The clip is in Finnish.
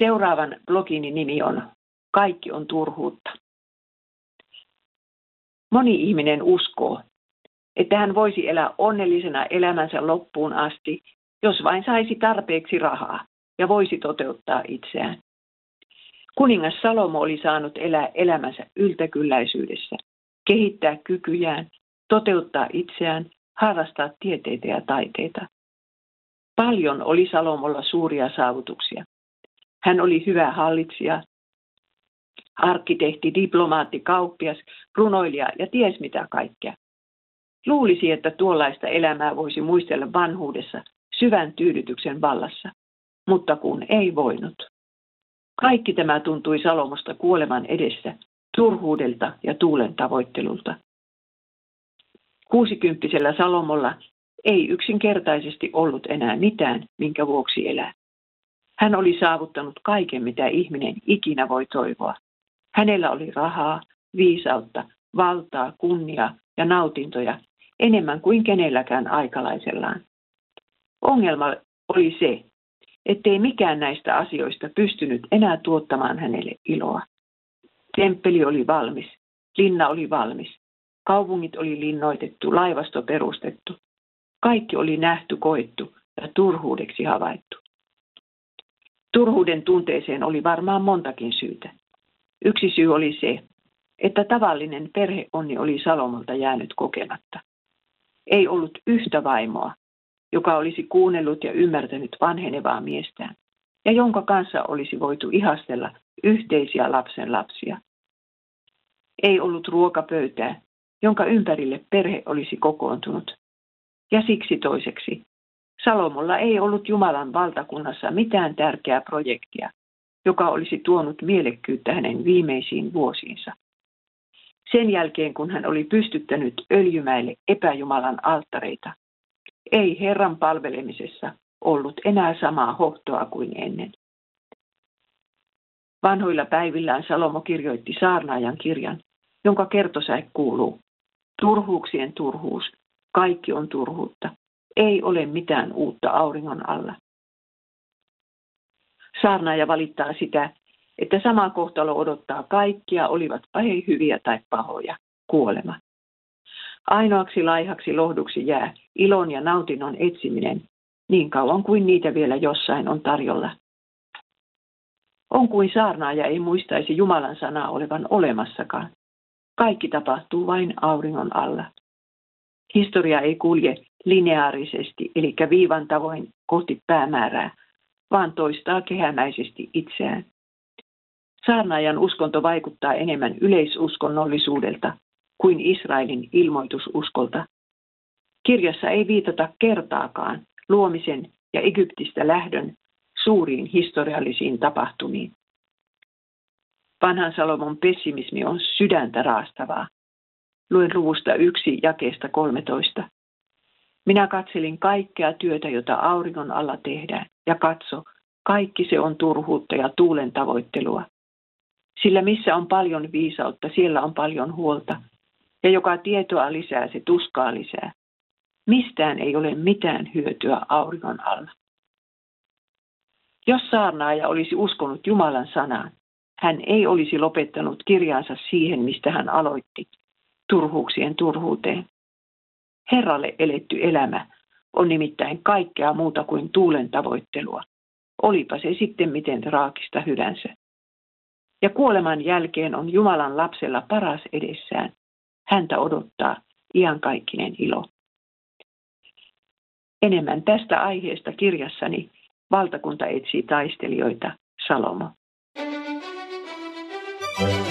Seuraavan blogini nimi on Kaikki on turhuutta. Moni ihminen uskoo, että hän voisi elää onnellisena elämänsä loppuun asti, jos vain saisi tarpeeksi rahaa ja voisi toteuttaa itseään. Kuningas Salomo oli saanut elää elämänsä yltäkylläisyydessä, kehittää kykyjään, toteuttaa itseään, harrastaa tieteitä ja taiteita. Paljon oli Salomolla suuria saavutuksia. Hän oli hyvä hallitsija, arkkitehti, diplomaatti, kauppias, runoilija ja ties mitä kaikkea. Luulisi, että tuollaista elämää voisi muistella vanhuudessa syvän tyydytyksen vallassa, mutta kun ei voinut. Kaikki tämä tuntui Salomosta kuoleman edessä, turhuudelta ja tuulen tavoittelulta. Kuusikymppisellä Salomolla ei yksinkertaisesti ollut enää mitään, minkä vuoksi elää. Hän oli saavuttanut kaiken, mitä ihminen ikinä voi toivoa. Hänellä oli rahaa, viisautta, valtaa, kunnia ja nautintoja enemmän kuin kenelläkään aikalaisellaan. Ongelma oli se, ettei mikään näistä asioista pystynyt enää tuottamaan hänelle iloa. Temppeli oli valmis, linna oli valmis, kaupungit oli linnoitettu, laivasto perustettu. Kaikki oli nähty, koettu ja turhuudeksi havaittu. Turhuuden tunteeseen oli varmaan montakin syytä. Yksi syy oli se, että tavallinen perheonni oli Salomolta jäänyt kokematta. Ei ollut yhtä vaimoa, joka olisi kuunnellut ja ymmärtänyt vanhenevaa miestään, ja jonka kanssa olisi voitu ihastella yhteisiä lapsen lapsia. Ei ollut ruokapöytää, jonka ympärille perhe olisi kokoontunut. Ja siksi toiseksi, Salomolla ei ollut Jumalan valtakunnassa mitään tärkeää projektia, joka olisi tuonut mielekkyyttä hänen viimeisiin vuosiinsa. Sen jälkeen, kun hän oli pystyttänyt öljymäille epäjumalan alttareita, ei Herran palvelemisessa ollut enää samaa hohtoa kuin ennen. Vanhoilla päivillään Salomo kirjoitti saarnaajan kirjan, jonka kertosäe kuuluu. Turhuuksien turhuus, kaikki on turhuutta. Ei ole mitään uutta auringon alla. Saarnaaja valittaa sitä, että sama kohtalo odottaa kaikkia, olivat he hyviä tai pahoja, kuolema. Ainoaksi laihaksi lohduksi jää ilon ja nautinnon etsiminen, niin kauan kuin niitä vielä jossain on tarjolla. On kuin saarnaaja ei muistaisi Jumalan sanaa olevan olemassakaan. Kaikki tapahtuu vain auringon alla. Historia ei kulje lineaarisesti, eli viivan tavoin kohti päämäärää, vaan toistaa kehämäisesti itseään. Saarnaajan uskonto vaikuttaa enemmän yleisuskonnollisuudelta kuin Israelin ilmoitususkolta. Kirjassa ei viitata kertaakaan luomisen ja Egyptistä lähdön suuriin historiallisiin tapahtumiin. Vanhan Salomon pessimismi on sydäntä raastavaa. Luen luvusta yksi jakeesta 13. Minä katselin kaikkea työtä, jota auringon alla tehdään, ja katso, kaikki se on turhuutta ja tuulen tavoittelua. Sillä missä on paljon viisautta, siellä on paljon huolta, ja joka tietoa lisää, se tuskaa lisää. Mistään ei ole mitään hyötyä auringon alla. Jos saarnaaja olisi uskonut Jumalan sanaan, hän ei olisi lopettanut kirjaansa siihen, mistä hän aloitti, turhuuksien turhuuteen. Herralle eletty elämä on nimittäin kaikkea muuta kuin tuulen tavoittelua, olipa se sitten miten raakista hyvänsä. Ja kuoleman jälkeen on Jumalan lapsella paras edessään. Häntä odottaa iankaikkinen ilo. Enemmän tästä aiheesta kirjassani Valtakunta etsii taistelijoita, Salomo. thank you